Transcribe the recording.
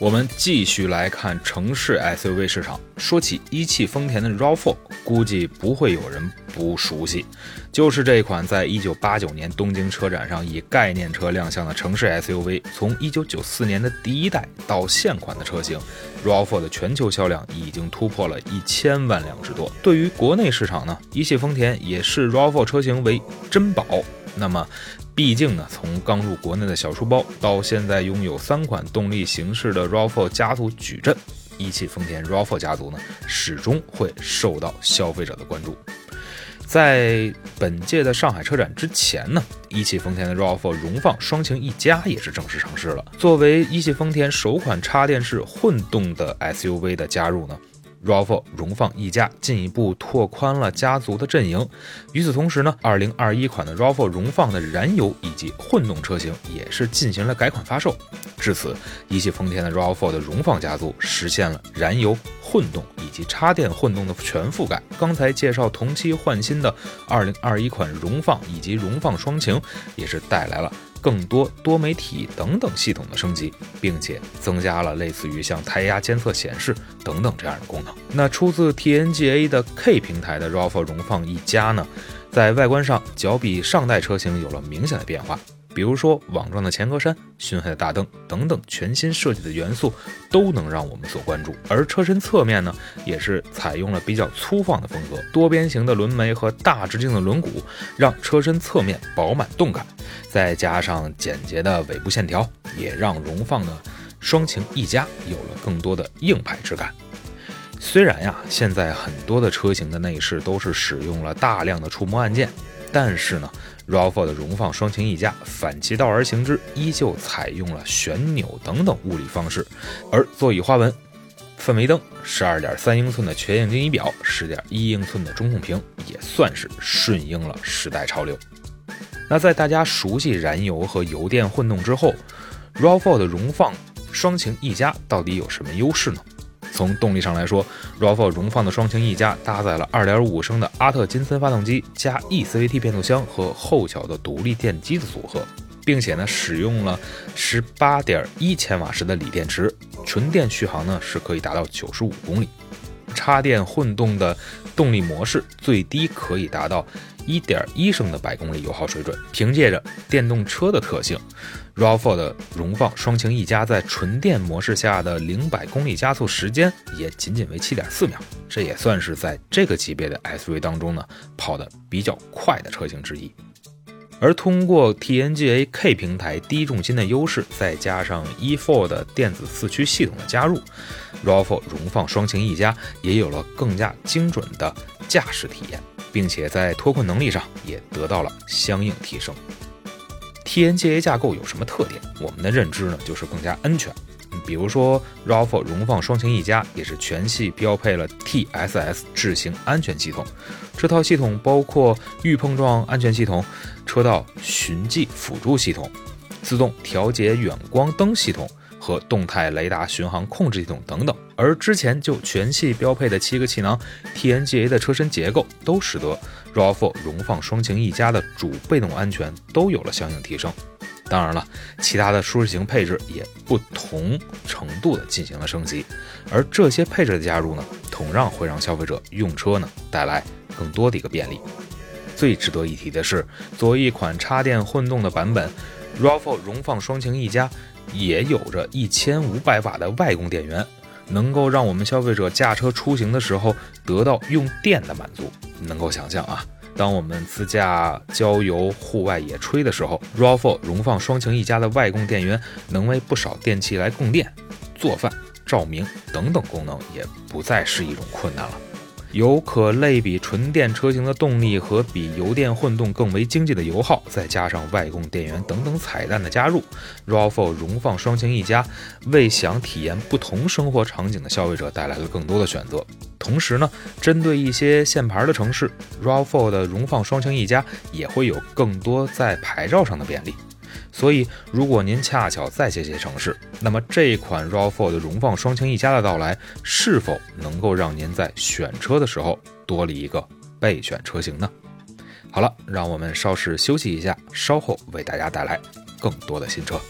我们继续来看城市 SUV 市场。说起一汽丰田的 RAV4，估计不会有人不熟悉，就是这款在1989年东京车展上以概念车亮相的城市 SUV。从1994年的第一代到现款的车型，RAV4 的全球销量已经突破了一千万辆之多。对于国内市场呢，一汽丰田也视 RAV4 车型为珍宝。那么，毕竟呢，从刚入国内的小书包到现在拥有三款动力形式的 RAV4 家族矩阵，一汽丰田 RAV4 家族呢，始终会受到消费者的关注。在本届的上海车展之前呢，一汽丰田的 RAV4 荣放双擎一加也是正式上市了。作为一汽丰田首款插电式混动的 SUV 的加入呢。RAV4 荣放一加进一步拓宽了家族的阵营。与此同时呢，2021款的 RAV4 荣放的燃油以及混动车型也是进行了改款发售。至此，一汽丰田的 RAV4 的荣放家族实现了燃油、混动以及插电混动的全覆盖。刚才介绍同期换新的2021款荣放以及荣放双擎，也是带来了。更多多媒体等等系统的升级，并且增加了类似于像胎压监测显示等等这样的功能。那出自 TNGA 的 K 平台的 RAV4 荣放一加呢，在外观上较比上代车型有了明显的变化。比如说网状的前格栅、熏黑的大灯等等全新设计的元素，都能让我们所关注。而车身侧面呢，也是采用了比较粗放的风格，多边形的轮眉和大直径的轮毂，让车身侧面饱满动感。再加上简洁的尾部线条，也让荣放的双擎一加有了更多的硬派质感。虽然呀，现在很多的车型的内饰都是使用了大量的触摸按键，但是呢。RAV4 的荣放双擎一加反其道而行之，依旧采用了旋钮等等物理方式，而座椅花纹、氛围灯、十二点三英寸的全液晶仪表、十点一英寸的中控屏，也算是顺应了时代潮流。那在大家熟悉燃油和油电混动之后，RAV4 的荣放双擎一加到底有什么优势呢？从动力上来说，RAV4 荣放的双擎 E 加搭载了2.5升的阿特金森发动机加 eCVT 变速箱和后桥的独立电机的组合，并且呢使用了18.1千瓦时的锂电池，纯电续航呢是可以达到95公里。插电混动的动力模式最低可以达到1.1升的百公里油耗水准。凭借着电动车的特性，RAV4 的荣放双擎 E 加在纯电模式下的零百公里加速时间也仅仅为7.4秒，这也算是在这个级别的 SUV 当中呢跑得比较快的车型之一。而通过 TNGA K 平台低重心的优势，再加上 E4 的电子四驱系统的加入，RAV4 荣放双擎 E 加也有了更加精准的驾驶体验，并且在脱困能力上也得到了相应提升。TNGA 架构有什么特点？我们的认知呢，就是更加安全。比如说，RAV4 荣放双擎 E 加也是全系标配了 TSS 智行安全系统。这套系统包括预碰撞安全系统、车道循迹辅助系统、自动调节远光灯系统和动态雷达巡航控制系统等等。而之前就全系标配的七个气囊 TNGA 的车身结构，都使得 RAV4 荣放双擎 E 加的主被动安全都有了相应提升。当然了，其他的舒适型配置也不同程度的进行了升级，而这些配置的加入呢，同样会让消费者用车呢带来更多的一个便利。最值得一提的是，作为一款插电混动的版本，RAV4 荣放双擎 E 加也有着一千五百瓦的外供电源，能够让我们消费者驾车出行的时候得到用电的满足。能够想象啊。当我们自驾郊游、户外野炊的时候 r a f o 荣放双擎一家的外供电源能为不少电器来供电、做饭、照明等等功能，也不再是一种困难了。有可类比纯电车型的动力和比油电混动更为经济的油耗，再加上外供电源等等彩蛋的加入，RAV4 荣放双擎一家为想体验不同生活场景的消费者带来了更多的选择。同时呢，针对一些限牌的城市，RAV4 的荣放双擎一家也会有更多在牌照上的便利。所以，如果您恰巧在这些城市，那么这款 RAV4 的荣放双擎一家的到来，是否能够让您在选车的时候多了一个备选车型呢？好了，让我们稍事休息一下，稍后为大家带来更多的新车。